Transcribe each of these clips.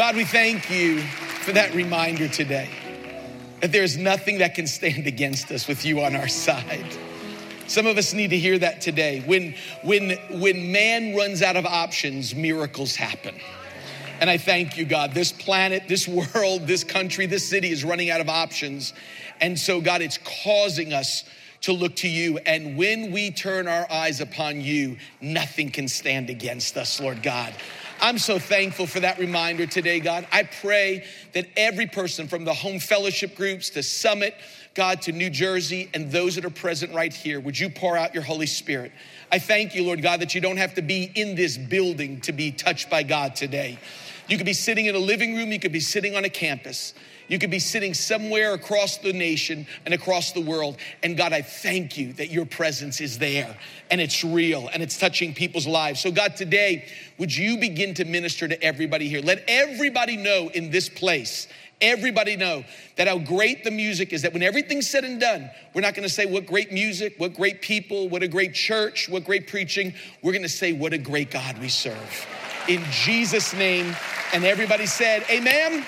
God, we thank you for that reminder today that there's nothing that can stand against us with you on our side. Some of us need to hear that today. When, when, when man runs out of options, miracles happen. And I thank you, God. This planet, this world, this country, this city is running out of options. And so, God, it's causing us to look to you. And when we turn our eyes upon you, nothing can stand against us, Lord God. I'm so thankful for that reminder today, God. I pray that every person from the home fellowship groups to Summit, God, to New Jersey, and those that are present right here, would you pour out your Holy Spirit? I thank you, Lord God, that you don't have to be in this building to be touched by God today. You could be sitting in a living room, you could be sitting on a campus. You could be sitting somewhere across the nation and across the world. And God, I thank you that your presence is there and it's real and it's touching people's lives. So, God, today, would you begin to minister to everybody here? Let everybody know in this place everybody know that how great the music is. That when everything's said and done, we're not gonna say what great music, what great people, what a great church, what great preaching. We're gonna say what a great God we serve. In Jesus' name. And everybody said, Amen.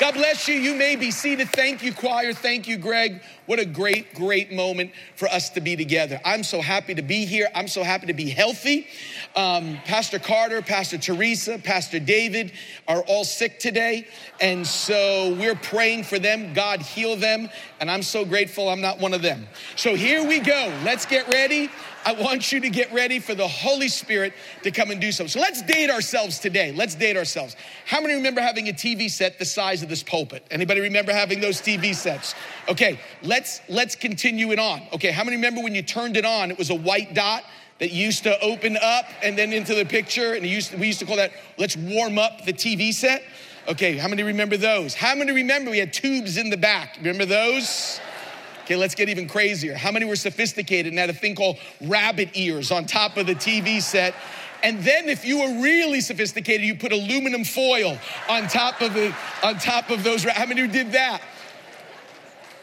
God bless you. You may be seated. Thank you, choir. Thank you, Greg. What a great, great moment for us to be together. I'm so happy to be here. I'm so happy to be healthy. Um, Pastor Carter, Pastor Teresa, Pastor David are all sick today. And so we're praying for them. God heal them. And I'm so grateful I'm not one of them. So here we go. Let's get ready. I want you to get ready for the Holy Spirit to come and do so. So let's date ourselves today. Let's date ourselves. How many remember having a TV set the size of this pulpit? Anybody remember having those TV sets? Okay, let's let's continue it on. Okay, how many remember when you turned it on, it was a white dot that used to open up and then into the picture and used to, we used to call that let's warm up the TV set. Okay, how many remember those? How many remember we had tubes in the back? Remember those? Okay, let's get even crazier. How many were sophisticated and had a thing called rabbit ears on top of the TV set? And then if you were really sophisticated, you put aluminum foil on top of the on top of those. How many did that?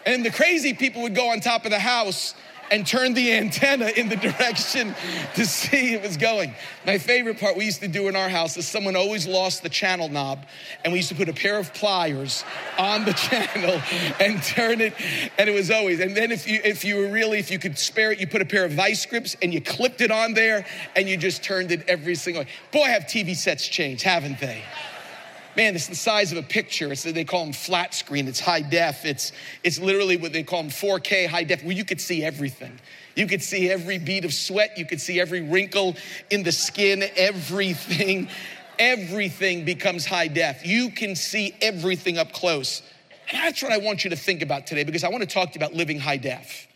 And the crazy people would go on top of the house and turned the antenna in the direction to see it was going. My favorite part we used to do in our house is someone always lost the channel knob, and we used to put a pair of pliers on the channel and turn it, and it was always. And then if you if you were really if you could spare it, you put a pair of vice grips and you clipped it on there, and you just turned it every single. Boy, have TV sets changed, haven't they? Man, it's the size of a picture. It's they call them flat screen. It's high def. It's it's literally what they call them 4K high def, where you could see everything. You could see every bead of sweat. You could see every wrinkle in the skin. Everything, everything becomes high def. You can see everything up close. And that's what I want you to think about today because I want to talk to you about living high def.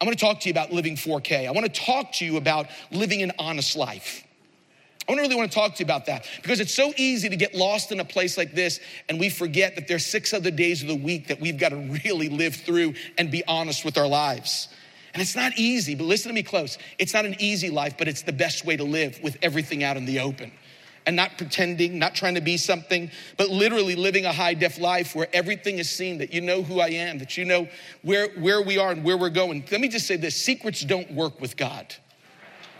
I want to talk to you about living 4K. I want to talk to you about living an honest life. I don't really want to talk to you about that because it's so easy to get lost in a place like this and we forget that there's six other days of the week that we've got to really live through and be honest with our lives. And it's not easy, but listen to me close. It's not an easy life, but it's the best way to live with everything out in the open and not pretending, not trying to be something, but literally living a high def life where everything is seen, that you know who I am, that you know where, where we are and where we're going. Let me just say this secrets don't work with God.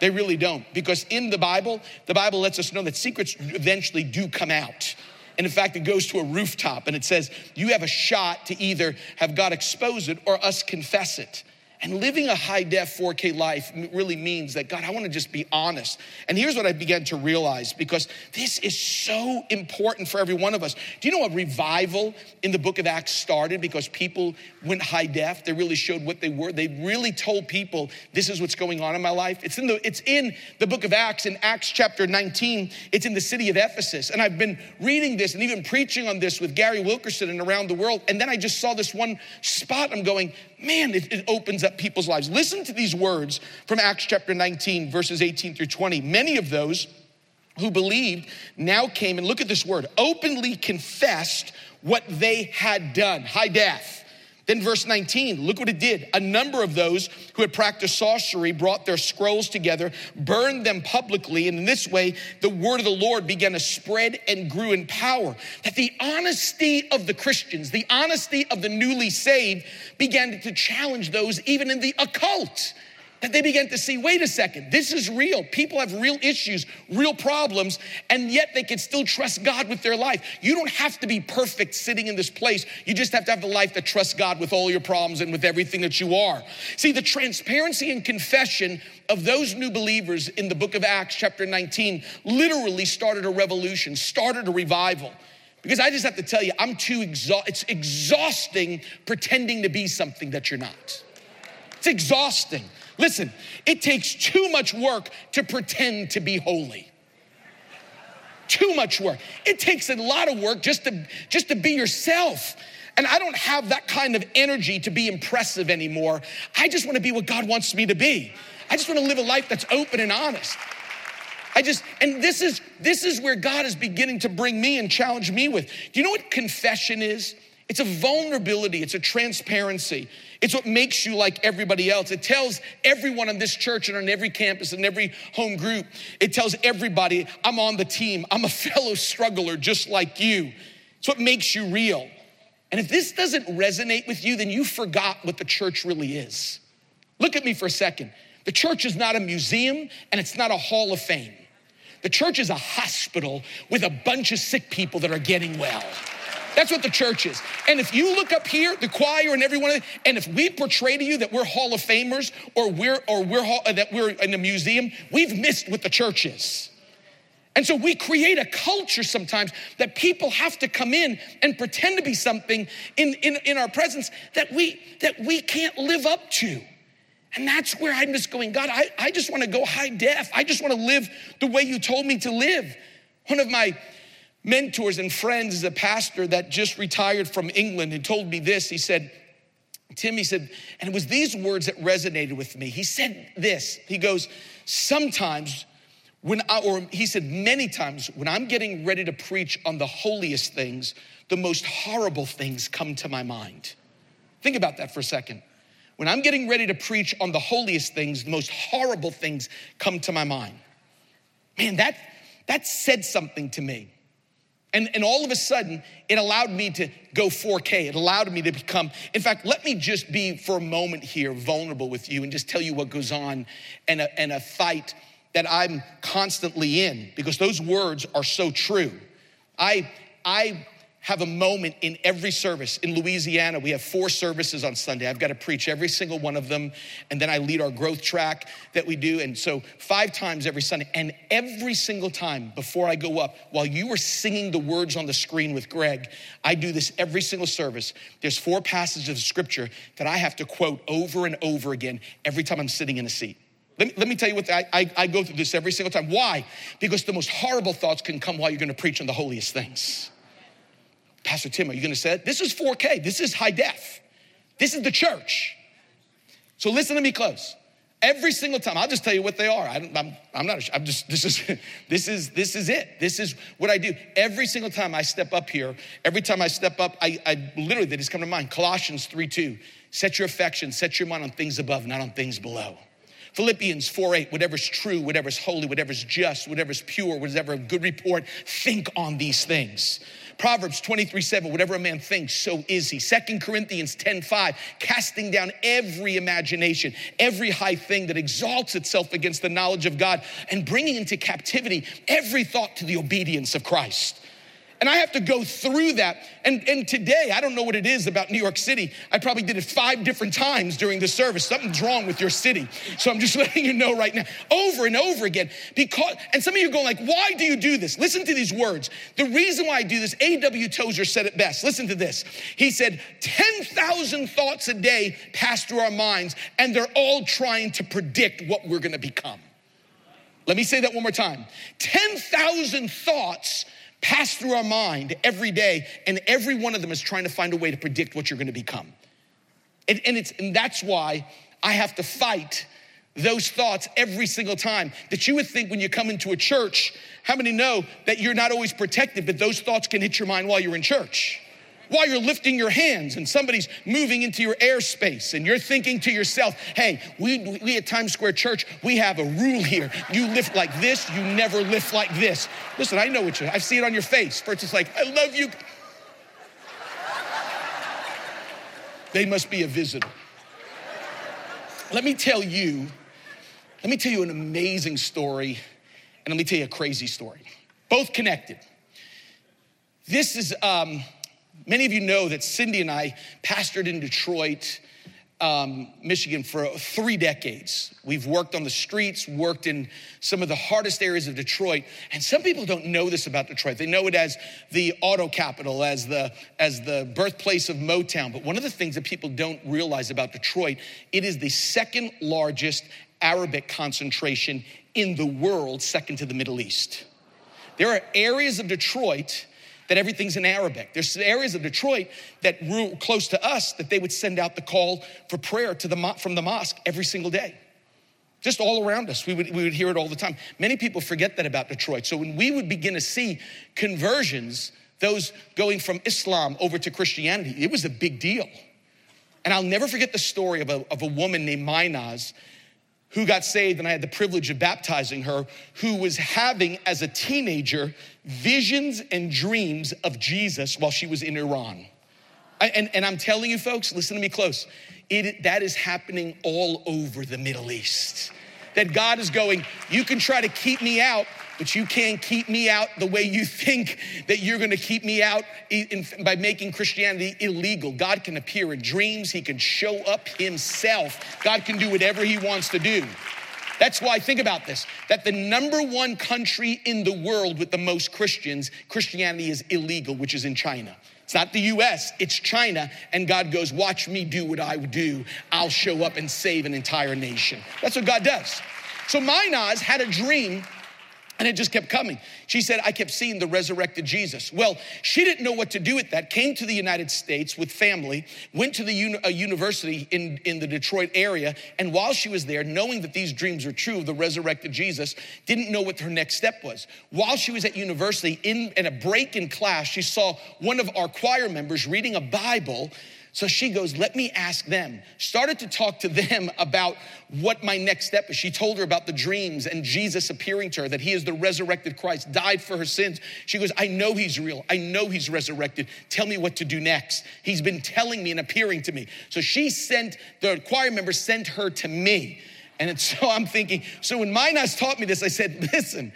They really don't. Because in the Bible, the Bible lets us know that secrets eventually do come out. And in fact, it goes to a rooftop and it says, you have a shot to either have God expose it or us confess it. And living a high def 4K life really means that, God, I want to just be honest. And here's what I began to realize because this is so important for every one of us. Do you know a revival in the book of Acts started because people went high def? They really showed what they were. They really told people, this is what's going on in my life. It's in the, it's in the book of Acts, in Acts chapter 19. It's in the city of Ephesus. And I've been reading this and even preaching on this with Gary Wilkerson and around the world. And then I just saw this one spot. I'm going, man, it, it opens up people's lives. Listen to these words from Acts chapter 19, verses 18 through 20. Many of those who believed now came and look at this word openly confessed what they had done. High def then, verse 19, look what it did. A number of those who had practiced sorcery brought their scrolls together, burned them publicly, and in this way, the word of the Lord began to spread and grew in power. That the honesty of the Christians, the honesty of the newly saved, began to challenge those even in the occult. That they began to see wait a second, this is real. People have real issues, real problems, and yet they can still trust God with their life. You don't have to be perfect sitting in this place. You just have to have the life that trusts God with all your problems and with everything that you are. See, the transparency and confession of those new believers in the book of Acts, chapter 19, literally started a revolution, started a revival. Because I just have to tell you, I'm too exhausted. It's exhausting pretending to be something that you're not. It's exhausting. Listen, it takes too much work to pretend to be holy. Too much work. It takes a lot of work just to just to be yourself. And I don't have that kind of energy to be impressive anymore. I just want to be what God wants me to be. I just want to live a life that's open and honest. I just, and this is this is where God is beginning to bring me and challenge me with. Do you know what confession is? It's a vulnerability, it's a transparency. It's what makes you like everybody else. It tells everyone on this church and on every campus and every home group, it tells everybody, I'm on the team. I'm a fellow struggler just like you. It's what makes you real. And if this doesn't resonate with you, then you forgot what the church really is. Look at me for a second. The church is not a museum and it's not a hall of fame. The church is a hospital with a bunch of sick people that are getting well. That's what the church is. And if you look up here, the choir and everyone, and if we portray to you that we're Hall of Famers or we're or we're uh, that we're in a museum, we've missed what the church is. And so we create a culture sometimes that people have to come in and pretend to be something in, in, in our presence that we that we can't live up to. And that's where I'm just going, God, I, I just want to go high def. I just want to live the way you told me to live. One of my mentors and friends is a pastor that just retired from England and told me this. He said, Tim, he said, and it was these words that resonated with me. He said this. He goes, sometimes when I, or he said many times, when I'm getting ready to preach on the holiest things, the most horrible things come to my mind. Think about that for a second. When I'm getting ready to preach on the holiest things, the most horrible things come to my mind. Man, that, that said something to me. And, and all of a sudden, it allowed me to go 4K. It allowed me to become, in fact, let me just be for a moment here vulnerable with you and just tell you what goes on and a, and a fight that I'm constantly in because those words are so true. I, I have a moment in every service. In Louisiana, we have four services on Sunday. I've got to preach every single one of them. And then I lead our growth track that we do. And so, five times every Sunday. And every single time before I go up, while you were singing the words on the screen with Greg, I do this every single service. There's four passages of scripture that I have to quote over and over again every time I'm sitting in a seat. Let me, let me tell you what, I, I, I go through this every single time. Why? Because the most horrible thoughts can come while you're gonna preach on the holiest things. Pastor Tim, are you gonna say it? This is 4K, this is high def. This is the church. So listen to me close. Every single time, I'll just tell you what they are. I am I'm not, I'm just, this is, this is, this is it. This is what I do. Every single time I step up here, every time I step up, I, I literally, they just come to mind. Colossians 3 2, set your affection, set your mind on things above, not on things below. Philippians 4 8, whatever's true, whatever's holy, whatever's just, whatever's pure, whatever a good report, think on these things. Proverbs 23 7, whatever a man thinks, so is he. Second Corinthians 10 5, casting down every imagination, every high thing that exalts itself against the knowledge of God, and bringing into captivity every thought to the obedience of Christ. And I have to go through that. And, and today, I don't know what it is about New York City. I probably did it five different times during the service. Something's wrong with your city. So I'm just letting you know right now, over and over again. Because, and some of you are going like, why do you do this? Listen to these words. The reason why I do this, A.W. Tozer said it best. Listen to this. He said, 10,000 thoughts a day pass through our minds, and they're all trying to predict what we're gonna become. Let me say that one more time. 10,000 thoughts pass through our mind every day, and every one of them is trying to find a way to predict what you're gonna become. And, and, it's, and that's why I have to fight those thoughts every single time that you would think when you come into a church. How many know that you're not always protected, but those thoughts can hit your mind while you're in church? While you're lifting your hands and somebody's moving into your airspace and you're thinking to yourself, hey, we, we at Times Square Church, we have a rule here. You lift like this, you never lift like this. Listen, I know what you, I see it on your face. First it's like, I love you. They must be a visitor. Let me tell you Let me tell you an amazing story, and let me tell you a crazy story. Both connected. This is, um, many of you know that Cindy and I pastored in Detroit um, Michigan for three decades. We've worked on the streets, worked in some of the hardest areas of Detroit, and some people don't know this about Detroit. They know it as the auto capital, as the as the birthplace of Motown. But one of the things that people don't realize about Detroit, it is the second largest Arabic concentration in the world, second to the Middle East. There are areas of Detroit that everything's in Arabic. There's areas of Detroit that were close to us that they would send out the call for prayer to the, from the mosque every single day. Just all around us, we would, we would hear it all the time. Many people forget that about Detroit. So when we would begin to see conversions, those going from Islam over to Christianity, it was a big deal. And I'll never forget the story of a, of a woman named Minaz who got saved, and I had the privilege of baptizing her, who was having, as a teenager, visions and dreams of Jesus while she was in Iran. I, and, and I'm telling you, folks, listen to me close. It, that is happening all over the Middle East. That God is going, you can try to keep me out, but you can't keep me out the way you think that you're gonna keep me out in, by making Christianity illegal. God can appear in dreams, He can show up Himself. God can do whatever He wants to do. That's why, think about this that the number one country in the world with the most Christians, Christianity is illegal, which is in China. It's not the US, it's China. And God goes, Watch me do what I do. I'll show up and save an entire nation. That's what God does. So Minaz had a dream and it just kept coming. She said, I kept seeing the resurrected Jesus. Well, she didn't know what to do with that, came to the United States with family, went to the uni- a university in, in the Detroit area, and while she was there, knowing that these dreams were true of the resurrected Jesus, didn't know what her next step was. While she was at university, in, in a break in class, she saw one of our choir members reading a Bible so she goes, Let me ask them. Started to talk to them about what my next step is. She told her about the dreams and Jesus appearing to her, that he is the resurrected Christ, died for her sins. She goes, I know he's real. I know he's resurrected. Tell me what to do next. He's been telling me and appearing to me. So she sent, the choir member sent her to me. And so I'm thinking, so when Minaz taught me this, I said, Listen,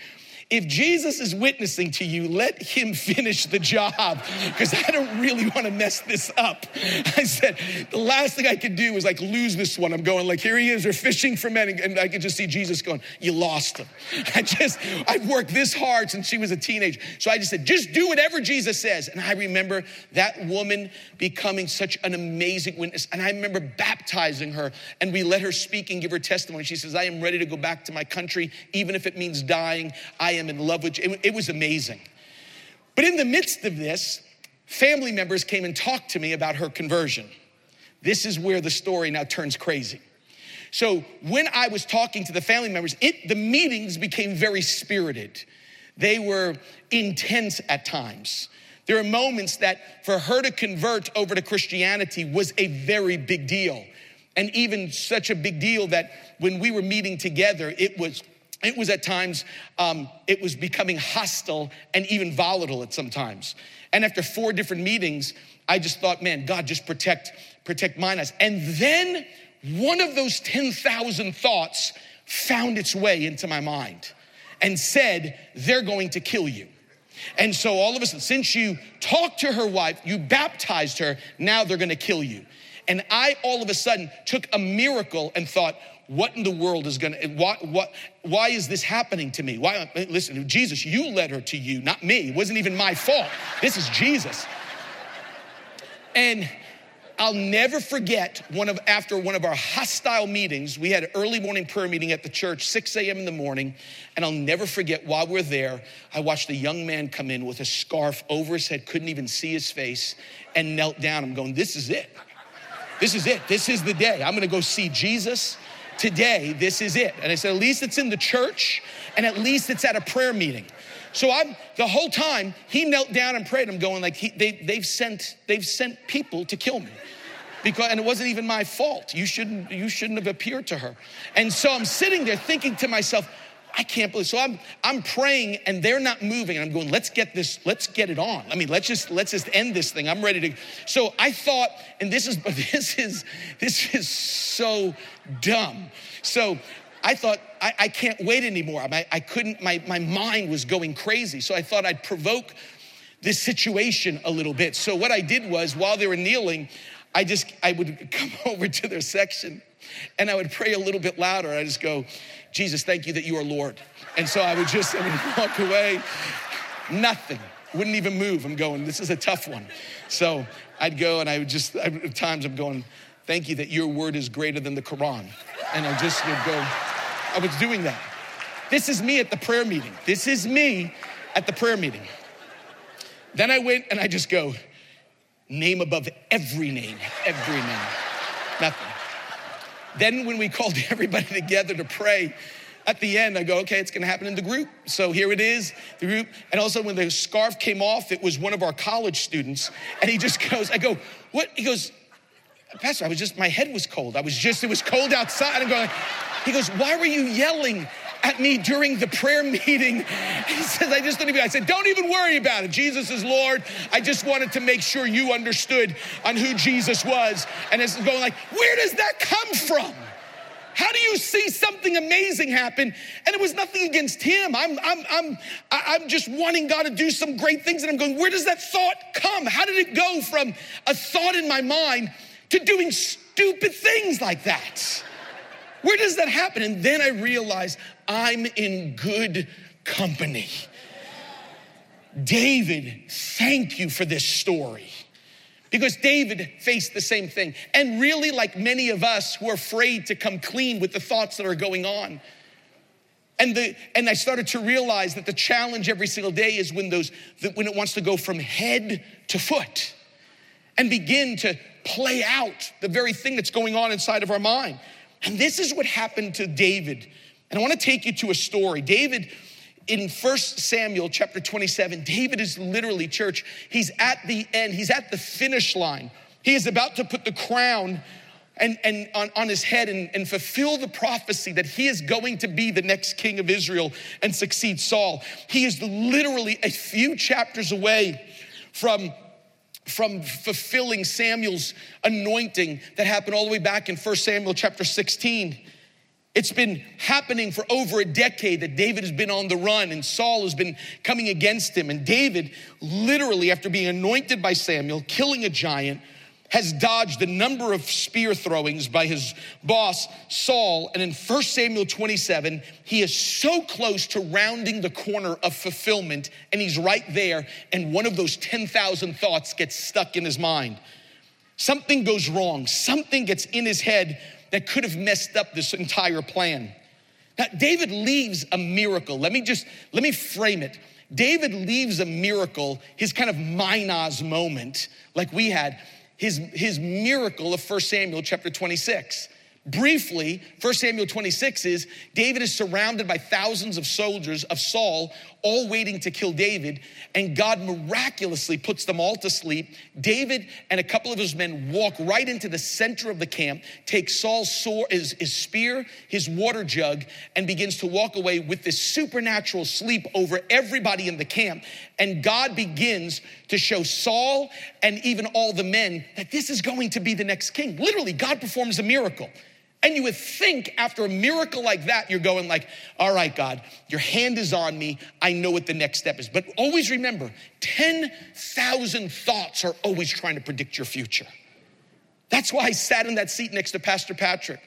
if Jesus is witnessing to you, let him finish the job because I don't really want to mess this up. I said, the last thing I could do is like lose this one. I'm going like, here he is, they're fishing for men. And I could just see Jesus going, you lost him. I just, I've worked this hard since she was a teenager. So I just said, just do whatever Jesus says. And I remember that woman becoming such an amazing witness. And I remember baptizing her and we let her speak and give her testimony. She says, I am ready to go back to my country, even if it means dying. I am am in love with you. It, it was amazing. But in the midst of this, family members came and talked to me about her conversion. This is where the story now turns crazy. So when I was talking to the family members, it, the meetings became very spirited. They were intense at times. There are moments that for her to convert over to Christianity was a very big deal. And even such a big deal that when we were meeting together, it was it was at times um, it was becoming hostile and even volatile at some times. And after four different meetings i just thought man god just protect protect mine eyes and then one of those 10000 thoughts found its way into my mind and said they're going to kill you. And so all of a sudden since you talked to her wife you baptized her now they're going to kill you. And i all of a sudden took a miracle and thought what in the world is gonna why, what, why is this happening to me why listen jesus you led her to you not me it wasn't even my fault this is jesus and I'll never forget one of after one of our hostile meetings. We had an early morning prayer meeting at the church, 6 a.m. in the morning, and I'll never forget while we're there, I watched a young man come in with a scarf over his head, couldn't even see his face, and knelt down. I'm going, this is it. This is it. This is the day. I'm gonna go see Jesus today, this is it. And I said, at least it's in the church and at least it's at a prayer meeting. So I'm the whole time he knelt down and prayed. I'm going like he, they, they've sent they've sent people to kill me because and it wasn't even my fault. You shouldn't you shouldn't have appeared to her. And so I'm sitting there thinking to myself, I can't believe. So I'm I'm praying and they're not moving. And I'm going, let's get this, let's get it on. I mean, let's just let's just end this thing. I'm ready to. So I thought, and this is but this is this is so dumb. So I thought, I, I can't wait anymore. I, I couldn't, my, my mind was going crazy. So I thought I'd provoke this situation a little bit. So what I did was, while they were kneeling, I just, I would come over to their section and I would pray a little bit louder. I just go, Jesus, thank you that you are Lord. And so I would just, I would walk away, nothing, wouldn't even move. I'm going, this is a tough one. So I'd go and I would just, at times I'm going, thank you that your word is greater than the Quran. And I just would go, I was doing that. This is me at the prayer meeting. This is me at the prayer meeting. Then I went and I just go, name above every name, every name, nothing. Then when we called everybody together to pray, at the end, I go, okay, it's gonna happen in the group. So here it is, the group. And also when the scarf came off, it was one of our college students. And he just goes, I go, what? He goes, Pastor, I was just, my head was cold. I was just, it was cold outside. I'm going, he goes, why were you yelling at me during the prayer meeting. He says, I just don't even, I said, don't even worry about it. Jesus is Lord. I just wanted to make sure you understood on who Jesus was. And it's going like, where does that come from? How do you see something amazing happen? And it was nothing against him. I'm, I'm, I'm, I'm just wanting God to do some great things. And I'm going, where does that thought come? How did it go from a thought in my mind to doing stupid things like that? Where does that happen? And then I realized I'm in good company. David, thank you for this story. Because David faced the same thing. And really, like many of us who are afraid to come clean with the thoughts that are going on. And, the, and I started to realize that the challenge every single day is when, those, that when it wants to go from head to foot and begin to play out the very thing that's going on inside of our mind. And this is what happened to David. And I want to take you to a story. David, in First Samuel chapter 27, David is literally, church, he's at the end, he's at the finish line. He is about to put the crown and, and on, on his head and, and fulfill the prophecy that he is going to be the next king of Israel and succeed Saul. He is literally a few chapters away from from fulfilling Samuel's anointing that happened all the way back in 1 Samuel chapter 16. It's been happening for over a decade that David has been on the run and Saul has been coming against him. And David, literally, after being anointed by Samuel, killing a giant, has dodged a number of spear throwings by his boss, Saul. And in 1 Samuel 27, he is so close to rounding the corner of fulfillment, and he's right there. And one of those 10,000 thoughts gets stuck in his mind. Something goes wrong, something gets in his head that could have messed up this entire plan. Now, David leaves a miracle. Let me just, let me frame it. David leaves a miracle, his kind of Minaz moment, like we had his, his miracle of 1 Samuel chapter 26. Briefly, 1 Samuel 26 is David is surrounded by thousands of soldiers of Saul, all waiting to kill David, and God miraculously puts them all to sleep. David and a couple of his men walk right into the center of the camp, take Saul's sword, his, his spear, his water jug, and begins to walk away with this supernatural sleep over everybody in the camp. And God begins to show Saul and even all the men that this is going to be the next king. Literally, God performs a miracle. And you would think after a miracle like that, you're going like, all right, God, your hand is on me. I know what the next step is. But always remember, 10,000 thoughts are always trying to predict your future. That's why I sat in that seat next to Pastor Patrick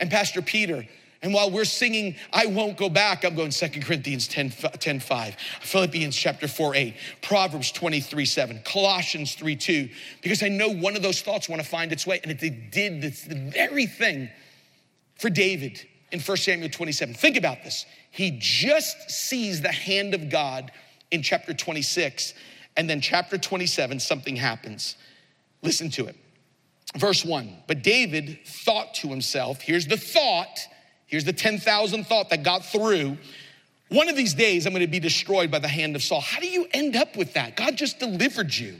and Pastor Peter. And while we're singing, I won't go back, I'm going 2 Corinthians 10, 10 5, Philippians chapter 4 8, Proverbs 23 7, Colossians 3 2, because I know one of those thoughts want to find its way. And it did the very thing for David in 1 Samuel 27. Think about this. He just sees the hand of God in chapter 26, and then chapter 27, something happens. Listen to it. Verse 1 But David thought to himself, here's the thought, here's the 10,000 thought that got through. One of these days, I'm gonna be destroyed by the hand of Saul. How do you end up with that? God just delivered you.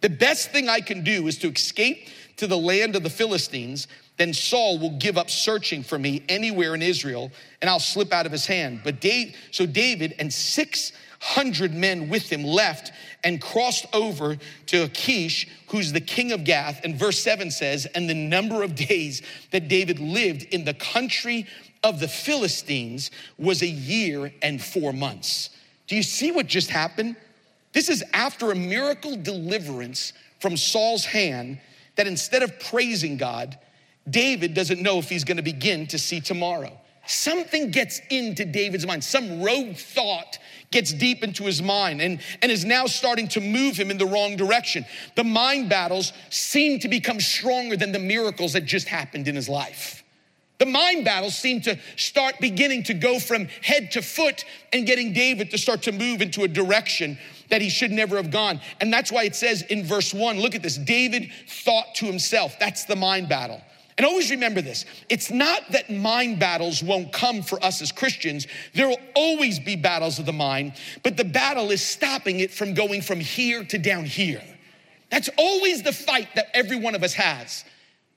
The best thing I can do is to escape to the land of the Philistines then Saul will give up searching for me anywhere in Israel, and I'll slip out of his hand. But Dave, so David and 600 men with him left and crossed over to Achish, who's the king of Gath. And verse 7 says, And the number of days that David lived in the country of the Philistines was a year and four months. Do you see what just happened? This is after a miracle deliverance from Saul's hand that instead of praising God, David doesn't know if he's gonna begin to see tomorrow. Something gets into David's mind, some rogue thought gets deep into his mind and, and is now starting to move him in the wrong direction. The mind battles seem to become stronger than the miracles that just happened in his life. The mind battles seem to start beginning to go from head to foot and getting David to start to move into a direction that he should never have gone. And that's why it says in verse one, look at this David thought to himself. That's the mind battle. And always remember this it's not that mind battles won't come for us as Christians. There will always be battles of the mind, but the battle is stopping it from going from here to down here. That's always the fight that every one of us has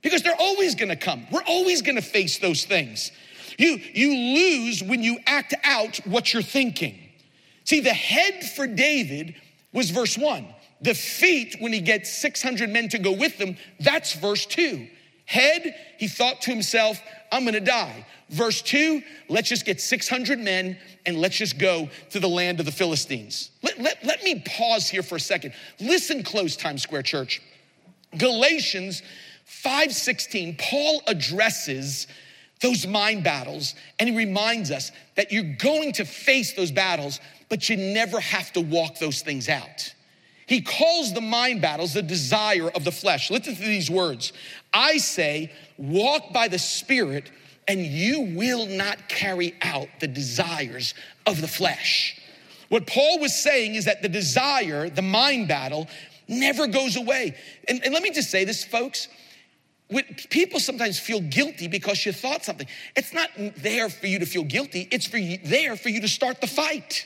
because they're always gonna come. We're always gonna face those things. You, you lose when you act out what you're thinking. See, the head for David was verse one. The feet, when he gets 600 men to go with him, that's verse two. Head, he thought to himself, I'm gonna die. Verse two, let's just get 600 men and let's just go to the land of the Philistines. Let, let, let me pause here for a second. Listen close, Times Square Church. Galatians 5:16, Paul addresses those mind battles and he reminds us that you're going to face those battles, but you never have to walk those things out. He calls the mind battles the desire of the flesh. Listen to these words. I say, walk by the Spirit, and you will not carry out the desires of the flesh. What Paul was saying is that the desire, the mind battle, never goes away. And, and let me just say this, folks people sometimes feel guilty because you thought something. It's not there for you to feel guilty, it's for you, there for you to start the fight.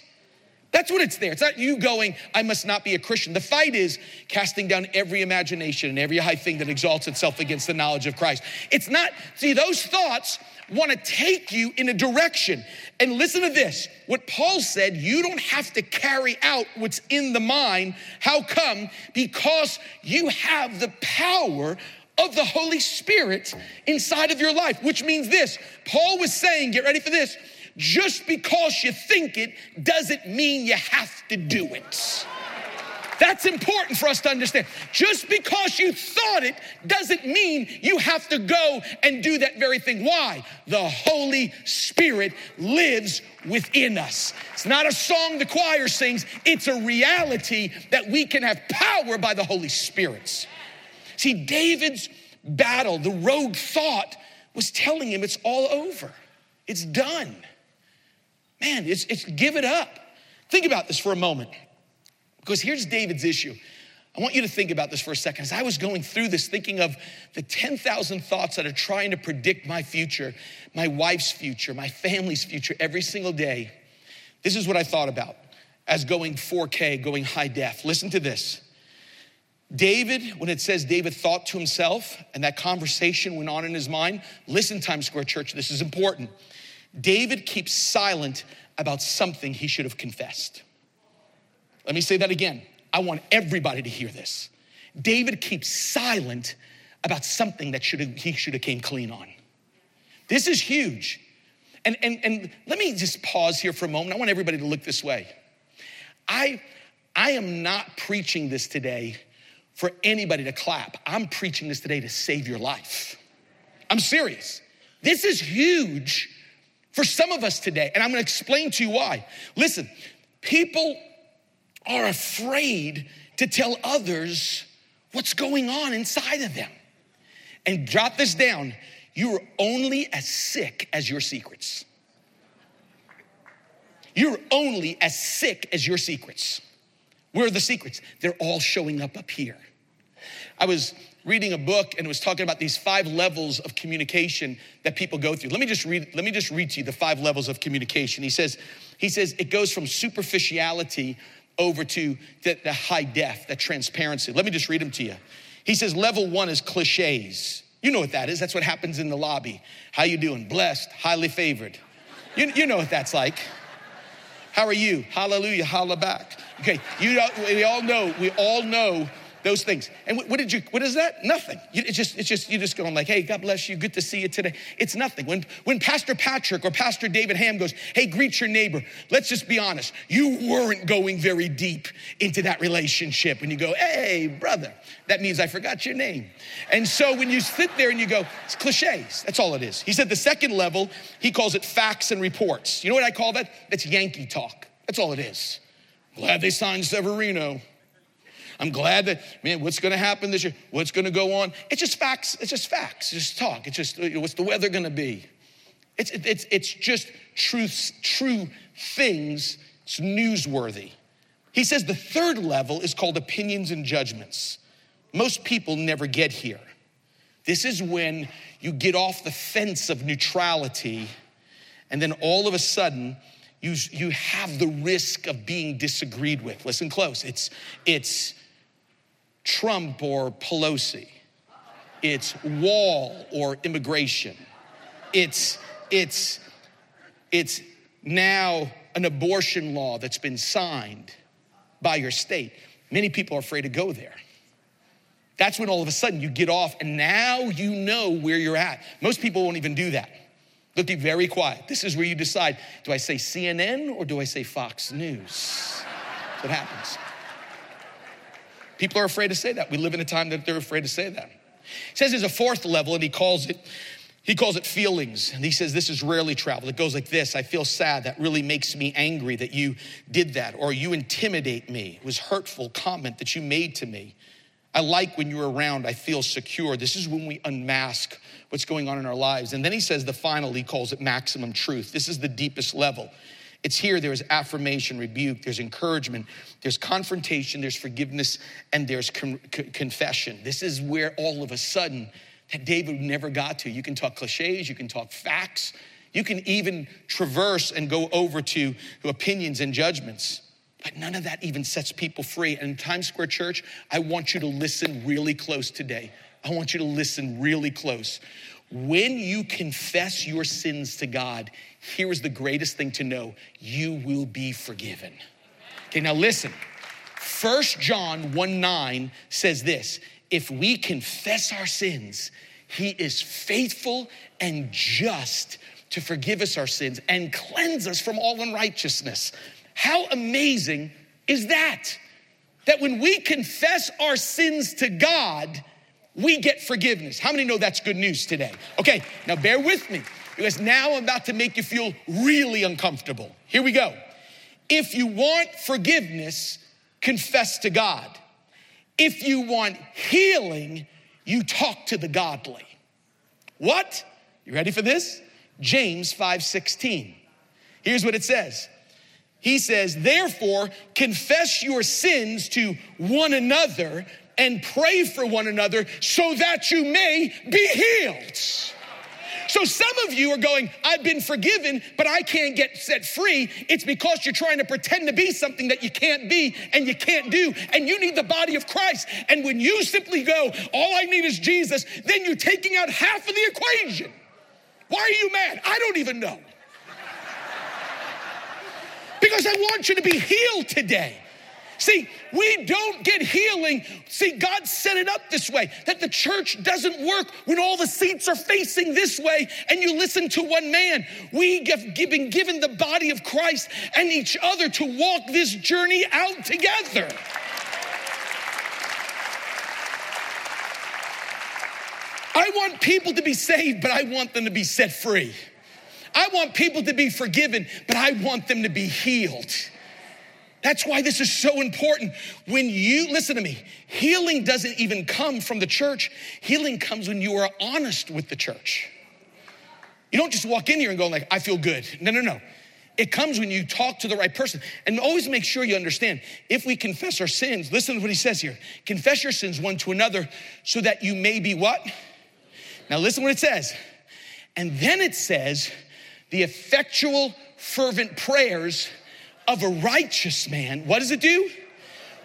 That's what it's there. It's not you going, I must not be a Christian. The fight is casting down every imagination and every high thing that exalts itself against the knowledge of Christ. It's not, see, those thoughts want to take you in a direction. And listen to this what Paul said, you don't have to carry out what's in the mind. How come? Because you have the power of the Holy Spirit inside of your life, which means this. Paul was saying, get ready for this. Just because you think it doesn't mean you have to do it. That's important for us to understand. Just because you thought it doesn't mean you have to go and do that very thing. Why? The Holy Spirit lives within us. It's not a song the choir sings, it's a reality that we can have power by the Holy Spirit. See, David's battle, the rogue thought, was telling him it's all over. It's done. Man, it's, it's give it up. Think about this for a moment. Because here's David's issue. I want you to think about this for a second. As I was going through this, thinking of the 10,000 thoughts that are trying to predict my future, my wife's future, my family's future every single day, this is what I thought about as going 4K, going high def. Listen to this. David, when it says David thought to himself and that conversation went on in his mind, listen, Times Square Church, this is important. David keeps silent about something he should have confessed. Let me say that again. I want everybody to hear this. David keeps silent about something that should he should have came clean on. This is huge. And, and, and let me just pause here for a moment. I want everybody to look this way. I, I am not preaching this today for anybody to clap. I'm preaching this today to save your life. I'm serious. This is huge for some of us today, and I'm gonna explain to you why. Listen, people are afraid to tell others what's going on inside of them. And drop this down you're only as sick as your secrets. You're only as sick as your secrets. Where are the secrets? They're all showing up up here. I was reading a book and it was talking about these five levels of communication that people go through. Let me just read, let me just read to you the five levels of communication. He says, he says it goes from superficiality over to the, the high def, the transparency. Let me just read them to you. He says level one is cliches. You know what that is. That's what happens in the lobby. How you doing? Blessed, highly favored. You, you know what that's like. How are you? Hallelujah, holla back. Okay, you we all know, we all know those things. And what, did you, what is that? Nothing. It's just, it's just, you're just going like, hey, God bless you, good to see you today. It's nothing. When, when Pastor Patrick or Pastor David Ham goes, hey, greet your neighbor, let's just be honest, you weren't going very deep into that relationship. And you go, hey, brother, that means I forgot your name. And so when you sit there and you go, it's cliches, that's all it is. He said the second level, he calls it facts and reports. You know what I call that? That's Yankee talk. That's all it is. Glad they signed Severino. I'm glad that, man, what's gonna happen this year? What's gonna go on? It's just facts, it's just facts, it's just talk. It's just, what's the weather gonna be? It's, it's, it's just truths, true things, it's newsworthy. He says the third level is called opinions and judgments. Most people never get here. This is when you get off the fence of neutrality, and then all of a sudden, you, you have the risk of being disagreed with. Listen close. It's, it's Trump or Pelosi. It's wall or immigration. It's, it's, it's now an abortion law that's been signed by your state. Many people are afraid to go there. That's when all of a sudden you get off and now you know where you're at. Most people won't even do that. They'll be very quiet. This is where you decide do I say CNN or do I say Fox News? That's what happens. People are afraid to say that. We live in a time that they're afraid to say that. He says there's a fourth level, and he calls it he calls it feelings. And he says this is rarely traveled. It goes like this I feel sad. That really makes me angry that you did that. Or you intimidate me. It was hurtful comment that you made to me. I like when you're around. I feel secure. This is when we unmask what's going on in our lives. And then he says the final, he calls it maximum truth. This is the deepest level. It's here there's affirmation, rebuke, there's encouragement, there's confrontation, there's forgiveness, and there's con- confession. This is where all of a sudden that David never got to. You can talk cliches, you can talk facts, you can even traverse and go over to, to opinions and judgments. But none of that even sets people free. And Times Square Church, I want you to listen really close today. I want you to listen really close. When you confess your sins to God, here is the greatest thing to know you will be forgiven. Okay, now listen. First John 1 9 says this if we confess our sins, he is faithful and just to forgive us our sins and cleanse us from all unrighteousness. How amazing is that? That when we confess our sins to God, we get forgiveness. How many know that's good news today? Okay, now bear with me because now I'm about to make you feel really uncomfortable. Here we go. If you want forgiveness, confess to God. If you want healing, you talk to the godly. What? You ready for this? James 5:16. Here's what it says. He says, "Therefore, confess your sins to one another and pray for one another so that you may be healed." So some of you are going, I've been forgiven, but I can't get set free. It's because you're trying to pretend to be something that you can't be and you can't do, and you need the body of Christ. And when you simply go, all I need is Jesus, then you're taking out half of the equation. Why are you mad? I don't even know. Because I want you to be healed today. See, we don't get healing. See, God set it up this way that the church doesn't work when all the seats are facing this way and you listen to one man. We have been given the body of Christ and each other to walk this journey out together. I want people to be saved, but I want them to be set free. I want people to be forgiven, but I want them to be healed. That's why this is so important. When you, listen to me, healing doesn't even come from the church, healing comes when you are honest with the church. You don't just walk in here and go like, I feel good. No, no, no. It comes when you talk to the right person. And always make sure you understand if we confess our sins, listen to what he says here confess your sins one to another so that you may be what? Now, listen what it says. And then it says, the effectual, fervent prayers of a righteous man, what does it do?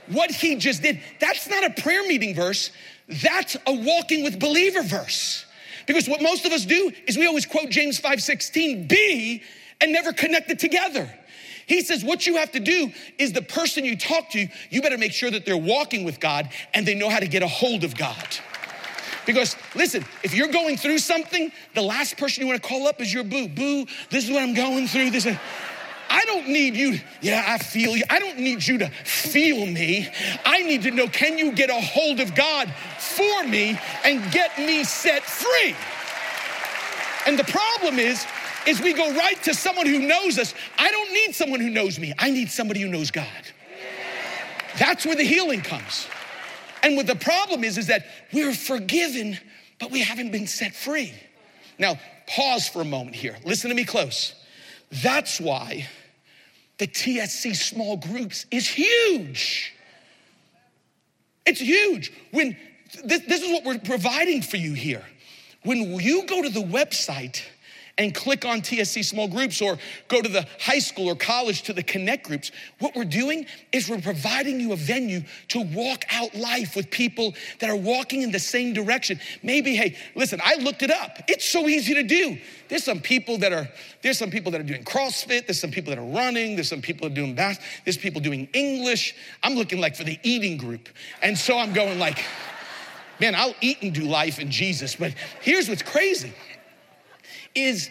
What he just did. That's not a prayer meeting verse, that's a walking with believer verse. Because what most of us do is we always quote James 5:16, be and never connect it together. He says, what you have to do is the person you talk to, you better make sure that they're walking with God and they know how to get a hold of God. Because listen, if you're going through something, the last person you want to call up is your boo. Boo, this is what I'm going through. This. Is, I don't need you, yeah, I feel you. I don't need you to feel me. I need to know can you get a hold of God for me and get me set free? And the problem is, is we go right to someone who knows us. I don't need someone who knows me. I need somebody who knows God. That's where the healing comes. And what the problem is, is that we're forgiven, but we haven't been set free. Now, pause for a moment here. Listen to me close. That's why the TSC small groups is huge. It's huge. When this, this is what we're providing for you here. When you go to the website, and click on TSC small groups or go to the high school or college to the connect groups. What we're doing is we're providing you a venue to walk out life with people that are walking in the same direction. Maybe, hey, listen, I looked it up. It's so easy to do. There's some people that are there's some people that are doing CrossFit, there's some people that are running, there's some people that are doing bath, there's people doing English. I'm looking like for the eating group. And so I'm going like, man, I'll eat and do life in Jesus. But here's what's crazy is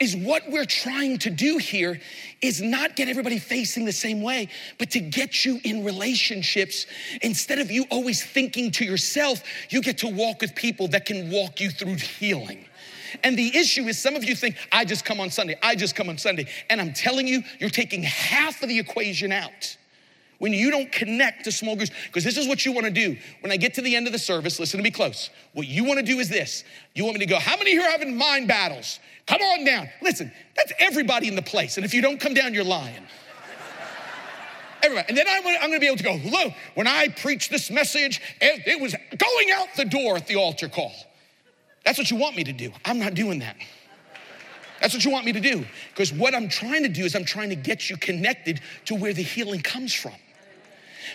is what we're trying to do here is not get everybody facing the same way, but to get you in relationships. Instead of you always thinking to yourself, you get to walk with people that can walk you through healing. And the issue is some of you think, I just come on Sunday, I just come on Sunday. And I'm telling you, you're taking half of the equation out when you don't connect to small groups, because this is what you want to do. When I get to the end of the service, listen to me close. What you want to do is this you want me to go, How many here are having mind battles? Come on down. Listen, that's everybody in the place. And if you don't come down, you're lying. Everybody. And then I'm gonna, I'm gonna, be able to go, look, when I preach this message, it, it was going out the door at the altar call. That's what you want me to do. I'm not doing that. That's what you want me to do. Because what I'm trying to do is I'm trying to get you connected to where the healing comes from.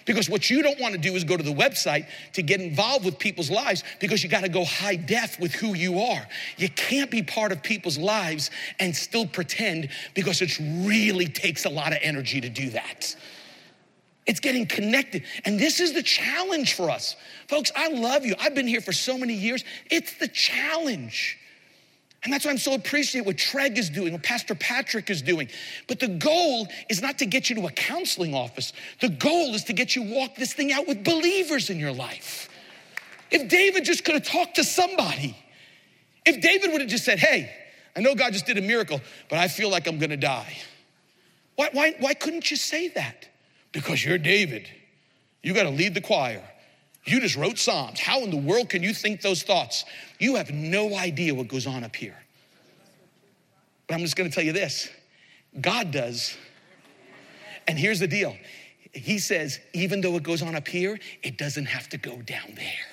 Because what you don't want to do is go to the website to get involved with people's lives because you got to go high def with who you are. You can't be part of people's lives and still pretend because it really takes a lot of energy to do that. It's getting connected. And this is the challenge for us. Folks, I love you. I've been here for so many years. It's the challenge. And that's why I'm so appreciative what Treg is doing, what Pastor Patrick is doing. But the goal is not to get you to a counseling office. The goal is to get you walk this thing out with believers in your life. If David just could have talked to somebody, if David would have just said, Hey, I know God just did a miracle, but I feel like I'm gonna die. Why, why, why couldn't you say that? Because you're David. You gotta lead the choir. You just wrote Psalms. How in the world can you think those thoughts? You have no idea what goes on up here. But I'm just gonna tell you this God does. And here's the deal He says, even though it goes on up here, it doesn't have to go down there.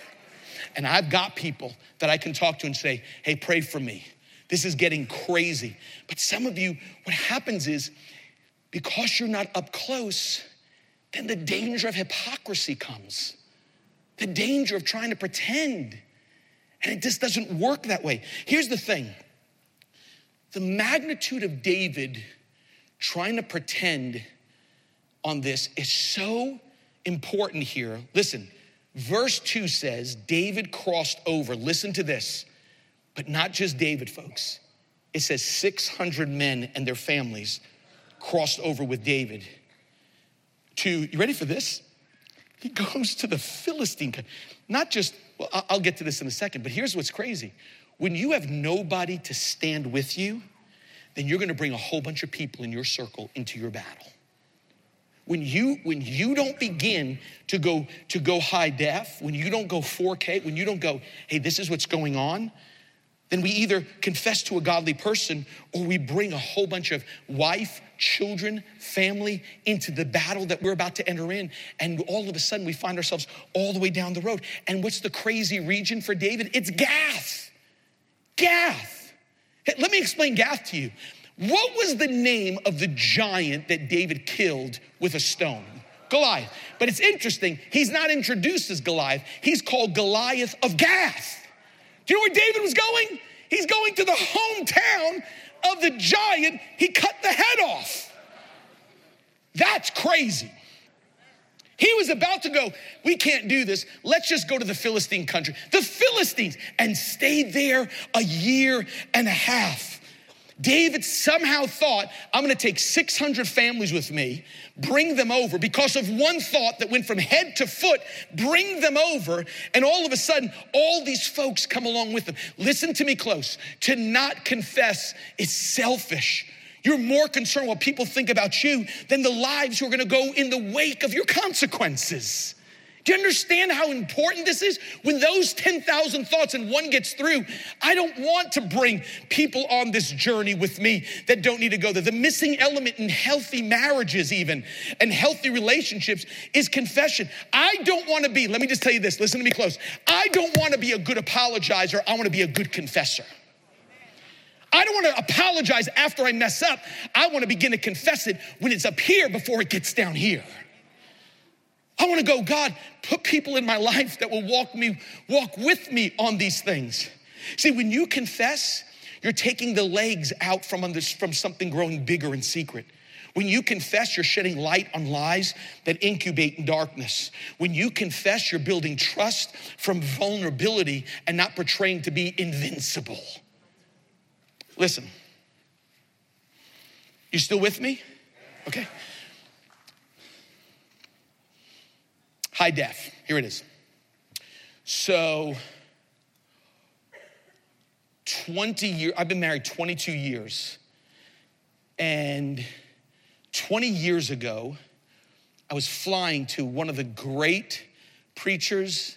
And I've got people that I can talk to and say, hey, pray for me. This is getting crazy. But some of you, what happens is because you're not up close, then the danger of hypocrisy comes the danger of trying to pretend. And it just doesn't work that way. Here's the thing the magnitude of David trying to pretend on this is so important here. Listen, verse 2 says David crossed over. Listen to this, but not just David, folks. It says 600 men and their families crossed over with David to, you ready for this? He goes to the Philistine, not just, well, I'll get to this in a second, but here's what's crazy. When you have nobody to stand with you, then you're gonna bring a whole bunch of people in your circle into your battle. When you when you don't begin to go to go high def, when you don't go 4K, when you don't go, hey, this is what's going on, then we either confess to a godly person or we bring a whole bunch of wife, children, family into the battle that we're about to enter in. And all of a sudden we find ourselves all the way down the road. And what's the crazy region for David? It's Gath. Gath. Let me explain Gath to you. What was the name of the giant that David killed with a stone? Goliath. But it's interesting, he's not introduced as Goliath, he's called Goliath of Gath. Do you know where David was going? He's going to the hometown of the giant he cut the head off. That's crazy. He was about to go, we can't do this. Let's just go to the Philistine country. The Philistines, and stayed there a year and a half. David somehow thought, I'm gonna take 600 families with me, bring them over because of one thought that went from head to foot, bring them over, and all of a sudden, all these folks come along with them. Listen to me close. To not confess is selfish. You're more concerned what people think about you than the lives who are gonna go in the wake of your consequences. Do you understand how important this is? When those 10,000 thoughts and one gets through, I don't want to bring people on this journey with me that don't need to go there. The missing element in healthy marriages, even, and healthy relationships is confession. I don't want to be, let me just tell you this, listen to me close. I don't want to be a good apologizer, I want to be a good confessor. I don't want to apologize after I mess up. I want to begin to confess it when it's up here before it gets down here. I want to go, God, put people in my life that will walk me, walk with me on these things. See, when you confess, you're taking the legs out from, under, from something growing bigger in secret. When you confess, you're shedding light on lies that incubate in darkness. When you confess, you're building trust from vulnerability and not portraying to be invincible. Listen, you still with me? Okay. High def. Here it is. So, 20 years, I've been married 22 years. And 20 years ago, I was flying to one of the great preachers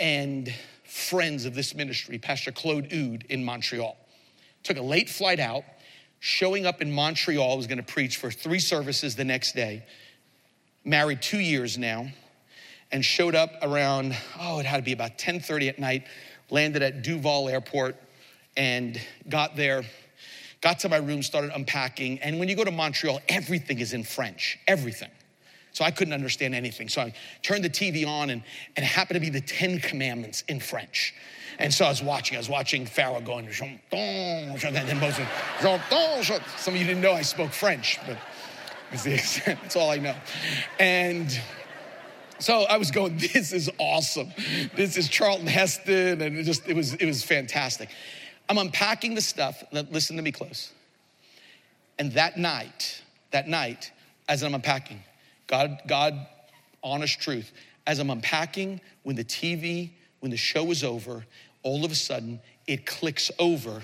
and friends of this ministry, Pastor Claude Houde in Montreal. Took a late flight out, showing up in Montreal, I was gonna preach for three services the next day. Married two years now and showed up around, oh, it had to be about 10:30 at night, landed at Dorval Airport and got there, got to my room, started unpacking. And when you go to Montreal, everything is in French, everything. So I couldn't understand anything. So I turned the TV on and, and it happened to be the Ten Commandments in French. And so I was watching, I was watching Pharaoh going, and then both some of you didn't know I spoke French, but it's the extent, that's all I know. And so I was going, this is awesome. This is Charlton Heston, and it just it was it was fantastic. I'm unpacking the stuff. Listen to me close. And that night, that night, as I'm unpacking, God, God, honest truth, as I'm unpacking, when the TV, when the show was over, all of a sudden it clicks over,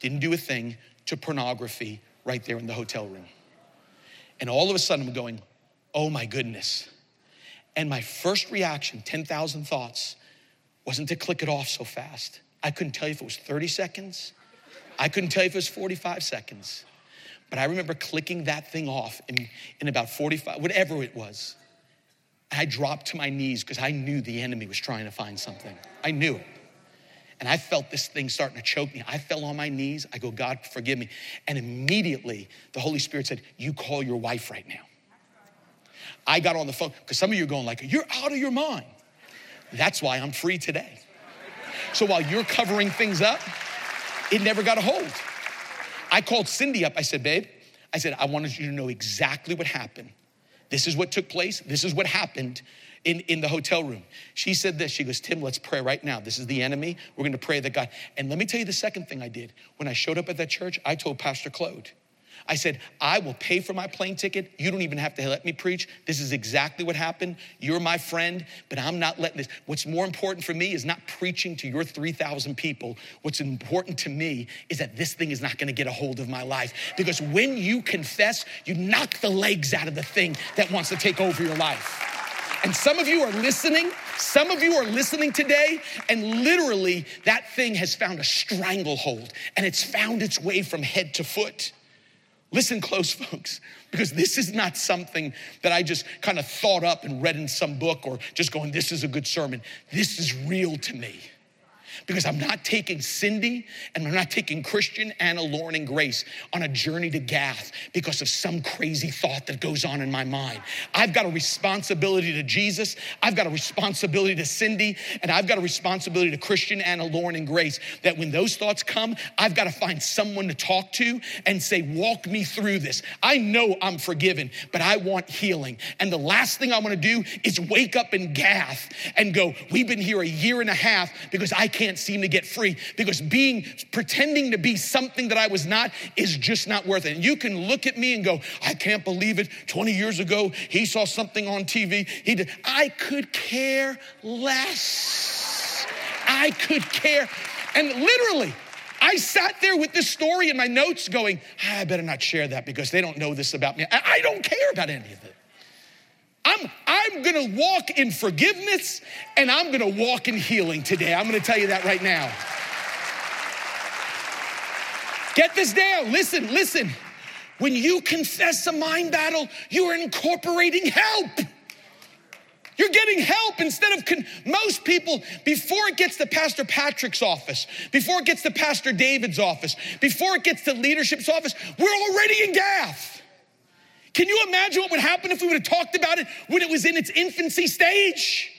didn't do a thing, to pornography right there in the hotel room. And all of a sudden I'm going, oh my goodness and my first reaction, 10,000 thoughts, wasn't to click it off so fast. I couldn't tell you if it was 30 seconds. I couldn't tell you if it was 45 seconds. But I remember clicking that thing off in, in about 45, whatever it was. I dropped to my knees because I knew the enemy was trying to find something. I knew it. And I felt this thing starting to choke me. I fell on my knees. I go, God, forgive me. And immediately the Holy Spirit said, You call your wife right now. I got on the phone because some of you are going like, you're out of your mind. That's why I'm free today. So while you're covering things up, it never got a hold. I called Cindy up. I said, babe, I said, I wanted you to know exactly what happened. This is what took place. This is what happened in, in the hotel room. She said this. She goes, Tim, let's pray right now. This is the enemy. We're going to pray that God. And let me tell you the second thing I did. When I showed up at that church, I told Pastor Claude, I said, I will pay for my plane ticket. You don't even have to let me preach. This is exactly what happened. You're my friend, but I'm not letting this. What's more important for me is not preaching to your 3,000 people. What's important to me is that this thing is not gonna get a hold of my life. Because when you confess, you knock the legs out of the thing that wants to take over your life. And some of you are listening. Some of you are listening today, and literally that thing has found a stranglehold and it's found its way from head to foot. Listen close, folks, because this is not something that I just kind of thought up and read in some book or just going, this is a good sermon. This is real to me. Because I'm not taking Cindy and I'm not taking Christian, Anna, Lauren, and Grace on a journey to Gath because of some crazy thought that goes on in my mind. I've got a responsibility to Jesus, I've got a responsibility to Cindy, and I've got a responsibility to Christian, Anna, Lauren, and Grace that when those thoughts come, I've got to find someone to talk to and say, Walk me through this. I know I'm forgiven, but I want healing. And the last thing I want to do is wake up in Gath and go, We've been here a year and a half because I can't seem to get free because being pretending to be something that I was not is just not worth it. And you can look at me and go, I can't believe it. 20 years ago, he saw something on TV. He did. I could care less. I could care. And literally, I sat there with this story in my notes going, ah, I better not share that because they don't know this about me. I don't care about any of it. I'm, I'm gonna walk in forgiveness and I'm gonna walk in healing today. I'm gonna tell you that right now. Get this down. Listen, listen. When you confess a mind battle, you are incorporating help. You're getting help instead of con- most people, before it gets to Pastor Patrick's office, before it gets to Pastor David's office, before it gets to leadership's office, we're already in Gath. Can you imagine what would happen if we would have talked about it when it was in its infancy stage?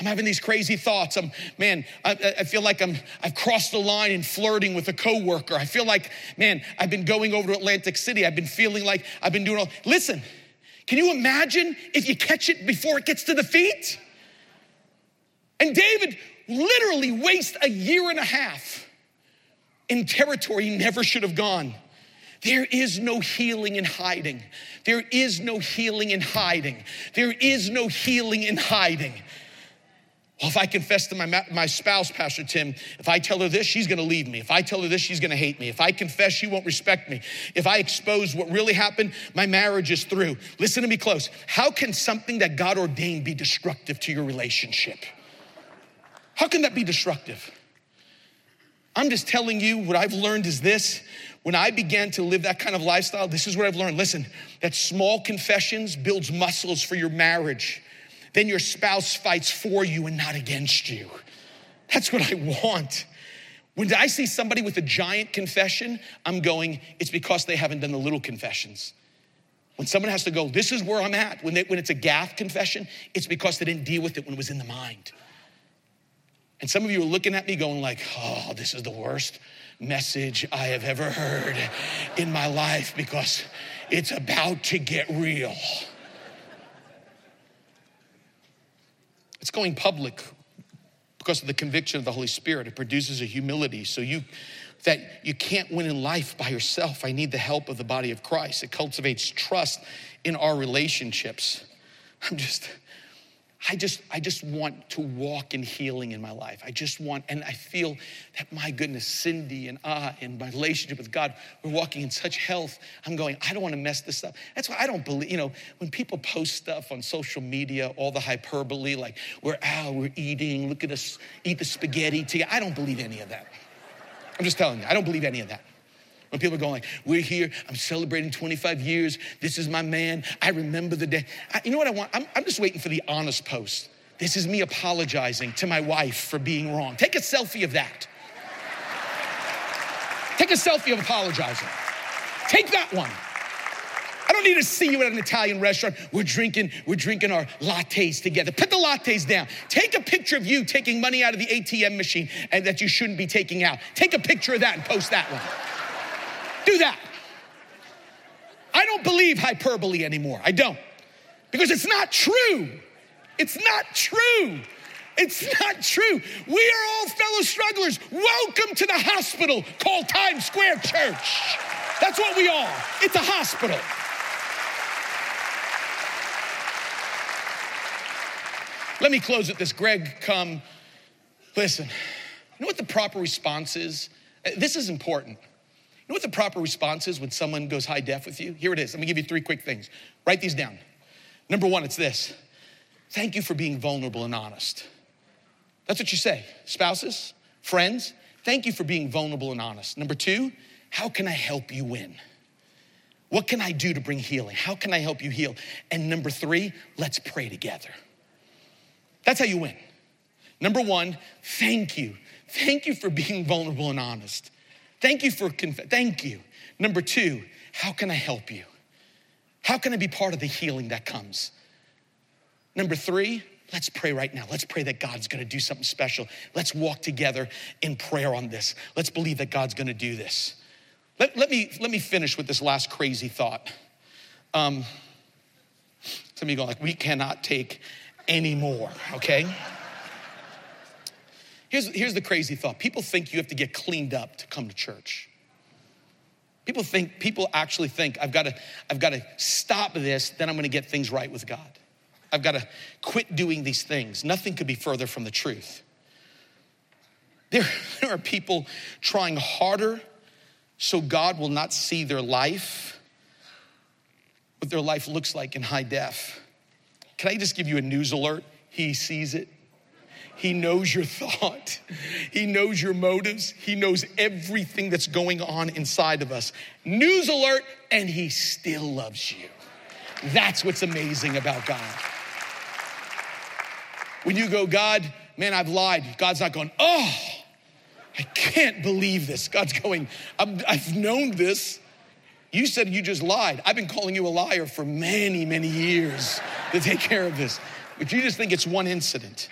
I'm having these crazy thoughts. I'm, man, I, I, feel like I'm, I've crossed the line in flirting with a coworker. I feel like, man, I've been going over to Atlantic City. I've been feeling like I've been doing all. Listen, can you imagine if you catch it before it gets to the feet? And David literally wastes a year and a half in territory he never should have gone. There is no healing in hiding. There is no healing in hiding. There is no healing in hiding. Well, if I confess to my, my spouse, Pastor Tim, if I tell her this, she's gonna leave me. If I tell her this, she's gonna hate me. If I confess, she won't respect me. If I expose what really happened, my marriage is through. Listen to me close. How can something that God ordained be destructive to your relationship? How can that be destructive? I'm just telling you what I've learned is this when I began to live that kind of lifestyle, this is what I've learned. Listen, that small confessions builds muscles for your marriage. Then your spouse fights for you and not against you. That's what I want. When I see somebody with a giant confession, I'm going, it's because they haven't done the little confessions. When someone has to go, this is where I'm at, when, they, when it's a Gath confession, it's because they didn't deal with it when it was in the mind. And some of you are looking at me going like, oh, this is the worst message I have ever heard in my life because it's about to get real. It's going public because of the conviction of the Holy Spirit. It produces a humility so you that you can't win in life by yourself. I need the help of the body of Christ. It cultivates trust in our relationships. I'm just I just, I just want to walk in healing in my life. I just want, and I feel that my goodness, Cindy and I and my relationship with God, we're walking in such health. I'm going, I don't want to mess this up. That's why I don't believe, you know, when people post stuff on social media, all the hyperbole, like we're out, we're eating, look at us eat the spaghetti together. I don't believe any of that. I'm just telling you, I don't believe any of that. When people are going like, we're here, I'm celebrating 25 years, this is my man, I remember the day. I, you know what I want? I'm, I'm just waiting for the honest post. This is me apologizing to my wife for being wrong. Take a selfie of that. Take a selfie of apologizing. Take that one. I don't need to see you at an Italian restaurant. We're drinking, we're drinking our lattes together. Put the lattes down. Take a picture of you taking money out of the ATM machine and that you shouldn't be taking out. Take a picture of that and post that one do that. I don't believe hyperbole anymore. I don't. Because it's not true. It's not true. It's not true. We are all fellow strugglers. Welcome to the hospital called Times Square Church. That's what we are. It's a hospital. Let me close with this. Greg, come. Listen, you know what the proper response is? Uh, this is important know what the proper response is when someone goes high def with you? Here it is. Let me give you three quick things. Write these down. Number one, it's this thank you for being vulnerable and honest. That's what you say. Spouses, friends, thank you for being vulnerable and honest. Number two, how can I help you win? What can I do to bring healing? How can I help you heal? And number three, let's pray together. That's how you win. Number one, thank you thank you for being vulnerable and honest. Thank you for, thank you. Number two, how can I help you? How can I be part of the healing that comes? Number three, let's pray right now. Let's pray that God's gonna do something special. Let's walk together in prayer on this. Let's believe that God's gonna do this. Let, let, me, let me finish with this last crazy thought. Um, some of you go like, we cannot take any more, okay? Here's, here's the crazy thought. People think you have to get cleaned up to come to church. People think, people actually think I've got to, I've got to stop this, then I'm gonna get things right with God. I've got to quit doing these things. Nothing could be further from the truth. There, there are people trying harder so God will not see their life, what their life looks like in high def. Can I just give you a news alert? He sees it. He knows your thought. He knows your motives. He knows everything that's going on inside of us. News alert, and He still loves you. That's what's amazing about God. When you go, God, man, I've lied, God's not going, oh, I can't believe this. God's going, I've known this. You said you just lied. I've been calling you a liar for many, many years to take care of this. But you just think it's one incident.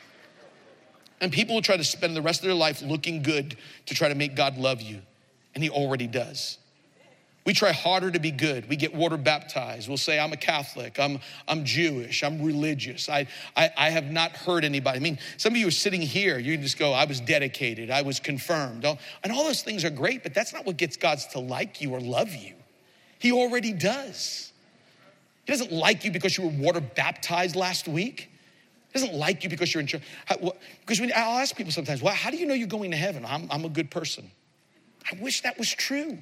And people will try to spend the rest of their life looking good to try to make God love you, and He already does. We try harder to be good. We get water baptized. We'll say, I'm a Catholic, I'm, I'm Jewish, I'm religious. I, I, I have not hurt anybody. I mean, some of you are sitting here, you can just go, I was dedicated, I was confirmed. And all those things are great, but that's not what gets God to like you or love you. He already does. He doesn't like you because you were water baptized last week. Doesn't like you because you're in church. Because I'll ask people sometimes, well, how do you know you're going to heaven? I'm, I'm a good person. I wish that was true.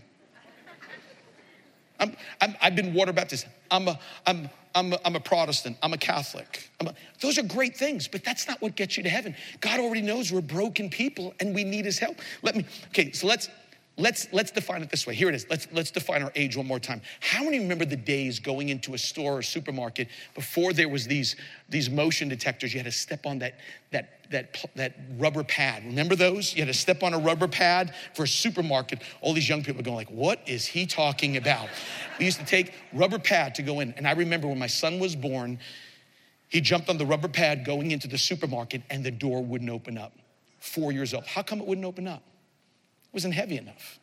I'm, i have been water baptized. I'm a, I'm, I'm a, I'm a Protestant. I'm a Catholic. I'm a, those are great things, but that's not what gets you to heaven. God already knows we're broken people and we need his help. Let me, okay, so let's, Let's, let's define it this way. Here it is. Let's, let's define our age one more time. How many remember the days going into a store or supermarket before there was these, these motion detectors? You had to step on that, that, that, that rubber pad. Remember those? You had to step on a rubber pad for a supermarket. All these young people are going like, what is he talking about? We used to take rubber pad to go in. And I remember when my son was born, he jumped on the rubber pad going into the supermarket and the door wouldn't open up. Four years old. How come it wouldn't open up? Wasn't heavy enough.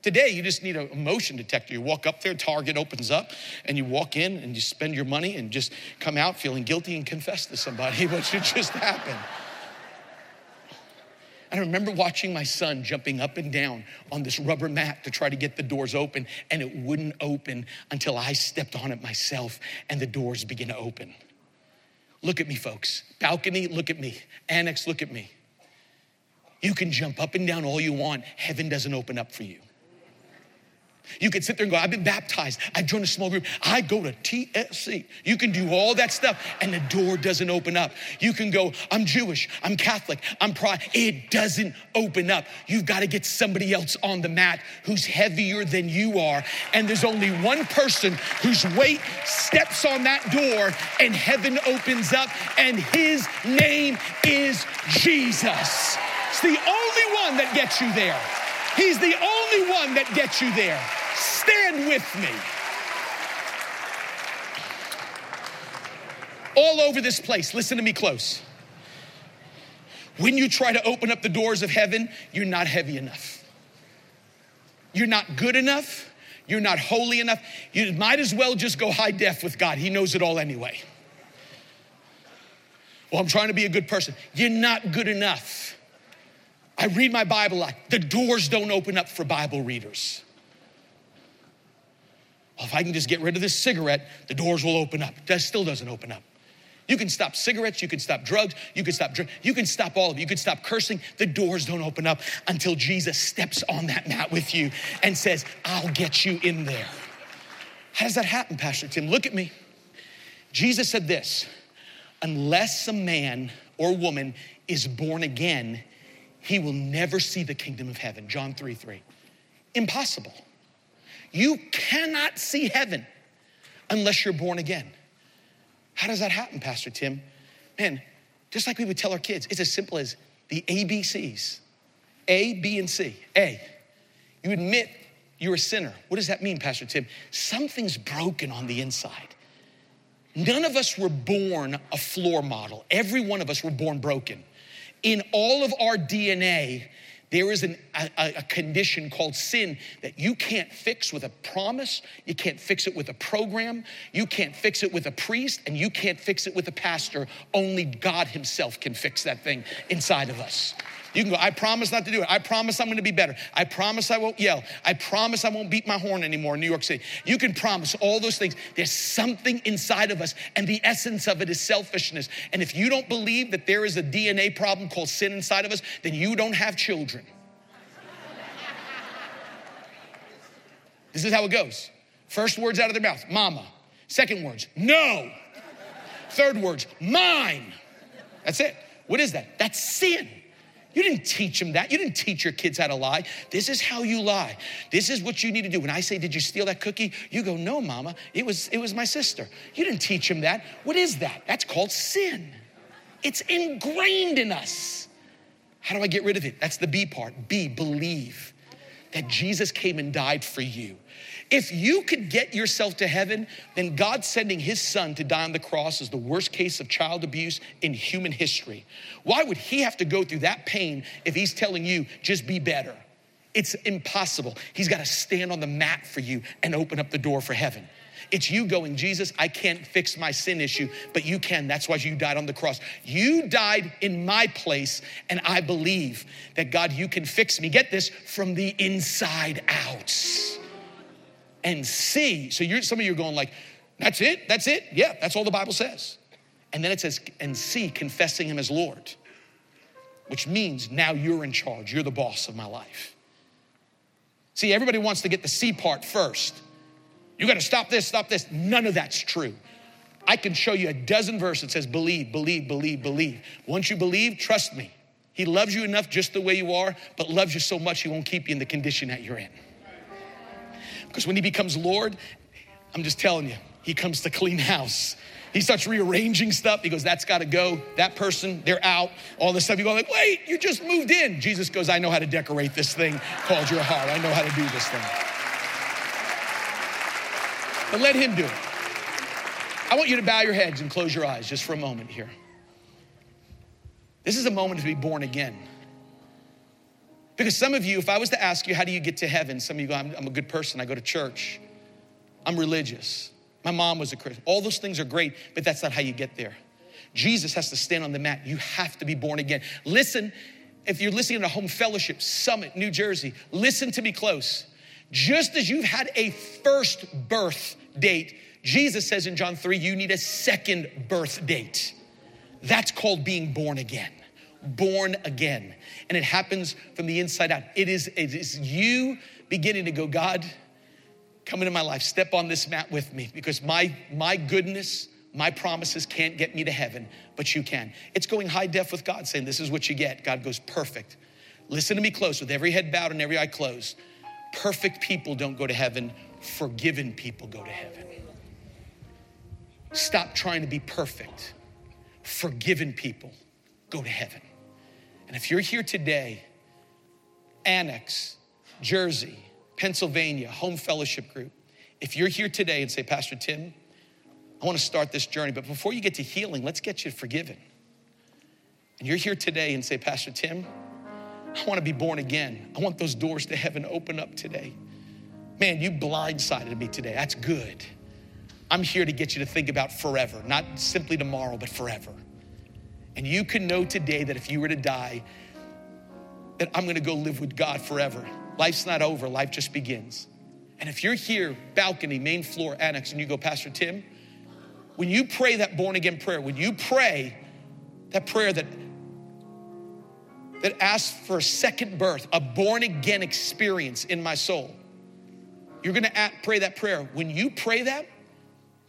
Today, you just need a motion detector. You walk up there, Target opens up, and you walk in and you spend your money and just come out feeling guilty and confess to somebody what should just happen. I remember watching my son jumping up and down on this rubber mat to try to get the doors open, and it wouldn't open until I stepped on it myself and the doors began to open. Look at me, folks. Balcony, look at me. Annex, look at me. You can jump up and down all you want, heaven doesn't open up for you. You can sit there and go, I've been baptized. I joined a small group. I go to TSC. You can do all that stuff and the door doesn't open up. You can go, I'm Jewish, I'm Catholic, I'm pride. It doesn't open up. You've got to get somebody else on the mat who's heavier than you are. And there's only one person whose weight steps on that door and heaven opens up, and his name is Jesus. It's the only one that gets you there. He's the only one that gets you there. Stand with me. All over this place, listen to me close. When you try to open up the doors of heaven, you're not heavy enough. You're not good enough. You're not holy enough. You might as well just go high def with God. He knows it all anyway. Well, I'm trying to be a good person. You're not good enough. I read my Bible lot. The doors don't open up for Bible readers. Well, if I can just get rid of this cigarette, the doors will open up. That still doesn't open up. You can stop cigarettes, you can stop drugs, you can stop drink, you can stop all of it. You can stop cursing. The doors don't open up until Jesus steps on that mat with you and says, I'll get you in there. How does that happen, Pastor Tim? Look at me. Jesus said this unless a man or woman is born again, he will never see the kingdom of heaven. John 3 3. Impossible. You cannot see heaven unless you're born again. How does that happen, Pastor Tim? Man, just like we would tell our kids, it's as simple as the ABCs. A, B, and C. A, you admit you're a sinner. What does that mean, Pastor Tim? Something's broken on the inside. None of us were born a floor model. Every one of us were born broken. In all of our DNA, there is an, a, a, condition called sin that you can't fix with a promise, you can't fix it with a program, you can't fix it with a priest, and you can't fix it with a pastor. Only God Himself can fix that thing inside of us. You can go, I promise not to do it. I promise I'm gonna be better. I promise I won't yell. I promise I won't beat my horn anymore in New York City. You can promise all those things. There's something inside of us, and the essence of it is selfishness. And if you don't believe that there is a DNA problem called sin inside of us, then you don't have children. this is how it goes. First words out of their mouth, mama. Second words, no. Third words, mine. That's it. What is that? That's sin. You didn't teach them that. You didn't teach your kids how to lie. This is how you lie. This is what you need to do. When I say, Did you steal that cookie? You go, No, mama. It was, it was my sister. You didn't teach them that. What is that? That's called sin. It's ingrained in us. How do I get rid of it? That's the B part. B, believe that Jesus came and died for you. If you could get yourself to heaven, then God sending his son to die on the cross is the worst case of child abuse in human history. Why would he have to go through that pain if he's telling you, just be better? It's impossible. He's got to stand on the mat for you and open up the door for heaven. It's you going, Jesus, I can't fix my sin issue, but you can. That's why you died on the cross. You died in my place, and I believe that God, you can fix me. Get this from the inside out and see. So you're, some of you are going like, that's it? That's it? Yeah, that's all the Bible says. And then it says, and see, confessing him as Lord, which means now you're in charge. You're the boss of my life. See, everybody wants to get the C part first. You got to stop this, stop this. None of that's true. I can show you a dozen verses that says believe, believe, believe, believe. Once you believe, trust me. He loves you enough just the way you are, but loves you so much he won't keep you in the condition that you're in. Because when he becomes Lord, I'm just telling you, he comes to clean house. He starts rearranging stuff. He goes, that's got to go. That person, they're out. All this stuff. You go like, wait, you just moved in. Jesus goes, I know how to decorate this thing called your heart. I know how to do this thing. But let him do it. I want you to bow your heads and close your eyes just for a moment here. This is a moment to be born again. Because some of you, if I was to ask you, how do you get to heaven? Some of you go, I'm, I'm a good person. I go to church. I'm religious. My mom was a Christian. All those things are great, but that's not how you get there. Jesus has to stand on the mat. You have to be born again. Listen, if you're listening to Home Fellowship Summit, New Jersey, listen to me close. Just as you've had a first birth date, Jesus says in John 3, you need a second birth date. That's called being born again. Born again and it happens from the inside out. It is, it is you beginning to go, God, come into my life, step on this mat with me because my, my goodness, my promises can't get me to heaven, but you can. It's going high def with God, saying, This is what you get. God goes, Perfect. Listen to me close with every head bowed and every eye closed. Perfect people don't go to heaven, forgiven people go to heaven. Stop trying to be perfect. Forgiven people go to heaven. And if you're here today, Annex, Jersey, Pennsylvania, Home Fellowship Group, if you're here today and say, Pastor Tim, I want to start this journey, but before you get to healing, let's get you forgiven. And you're here today and say, Pastor Tim, I want to be born again. I want those doors to heaven open up today. Man, you blindsided me today. That's good. I'm here to get you to think about forever, not simply tomorrow, but forever. And you can know today that if you were to die, that I'm gonna go live with God forever. Life's not over, life just begins. And if you're here, balcony, main floor, annex, and you go, Pastor Tim, when you pray that born again prayer, when you pray that prayer that that asks for a second birth, a born again experience in my soul, you're gonna pray that prayer. When you pray that,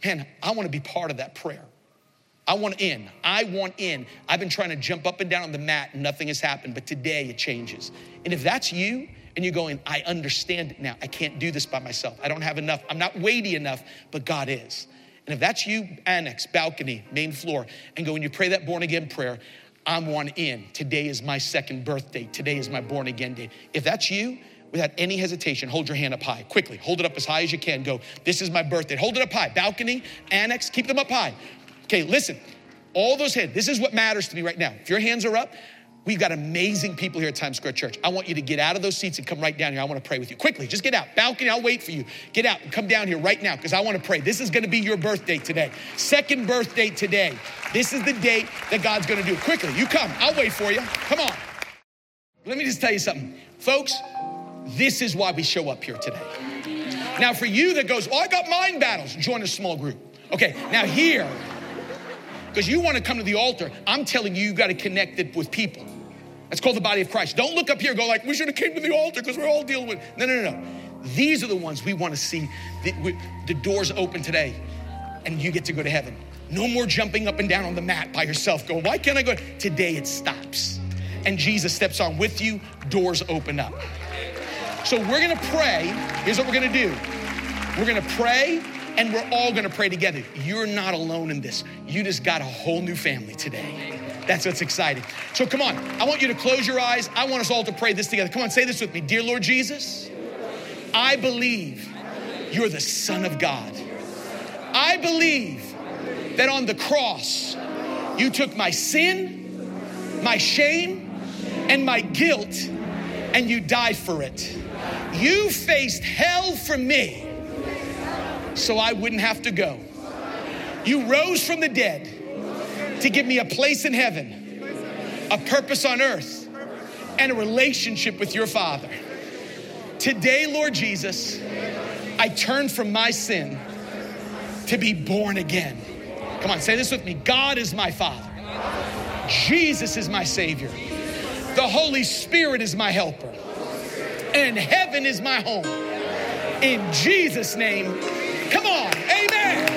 man, I wanna be part of that prayer. I want in. I want in. I've been trying to jump up and down on the mat and nothing has happened, but today it changes. And if that's you and you're going, I understand it now. I can't do this by myself. I don't have enough. I'm not weighty enough, but God is. And if that's you, annex, balcony, main floor, and go and you pray that born again prayer, I'm one in. Today is my second birthday. Today is my born again day. If that's you, without any hesitation, hold your hand up high. Quickly, hold it up as high as you can. Go, this is my birthday. Hold it up high. Balcony, annex, keep them up high. Okay, listen, all those hands, this is what matters to me right now. If your hands are up, We've got amazing people here at Times Square Church. I want you to get out of those seats and come right down here. I want to pray with you. Quickly, just get out. Balcony, I'll wait for you. Get out and come down here right now because I want to pray. This is going to be your birthday today. Second birthday today. This is the date that God's going to do. Quickly, you come. I'll wait for you. Come on. Let me just tell you something. Folks, this is why we show up here today. Now, for you that goes, oh, I got mind battles, join a small group. Okay, now here, because you want to come to the altar, I'm telling you, you got to connect it with people. That's called the body of Christ. Don't look up here go like, we should have came to the altar because we're all dealing with. No, no, no, no. These are the ones we want to see the, the doors open today and you get to go to heaven. No more jumping up and down on the mat by yourself going, why can't I go? Today it stops. And Jesus steps on with you, doors open up. So we're gonna pray. Here's what we're gonna do we're gonna pray and we're all gonna pray together. You're not alone in this. You just got a whole new family today. That's what's exciting. So come on, I want you to close your eyes. I want us all to pray this together. Come on, say this with me. Dear Lord Jesus, I believe you're the Son of God. I believe that on the cross, you took my sin, my shame, and my guilt, and you died for it. You faced hell for me so I wouldn't have to go. You rose from the dead to give me a place in heaven, a purpose on earth, and a relationship with your Father. Today, Lord Jesus, I turn from my sin to be born again. Come on, say this with me God is my Father, Jesus is my Savior, the Holy Spirit is my helper, and heaven is my home. In Jesus' name, Come on. Amen.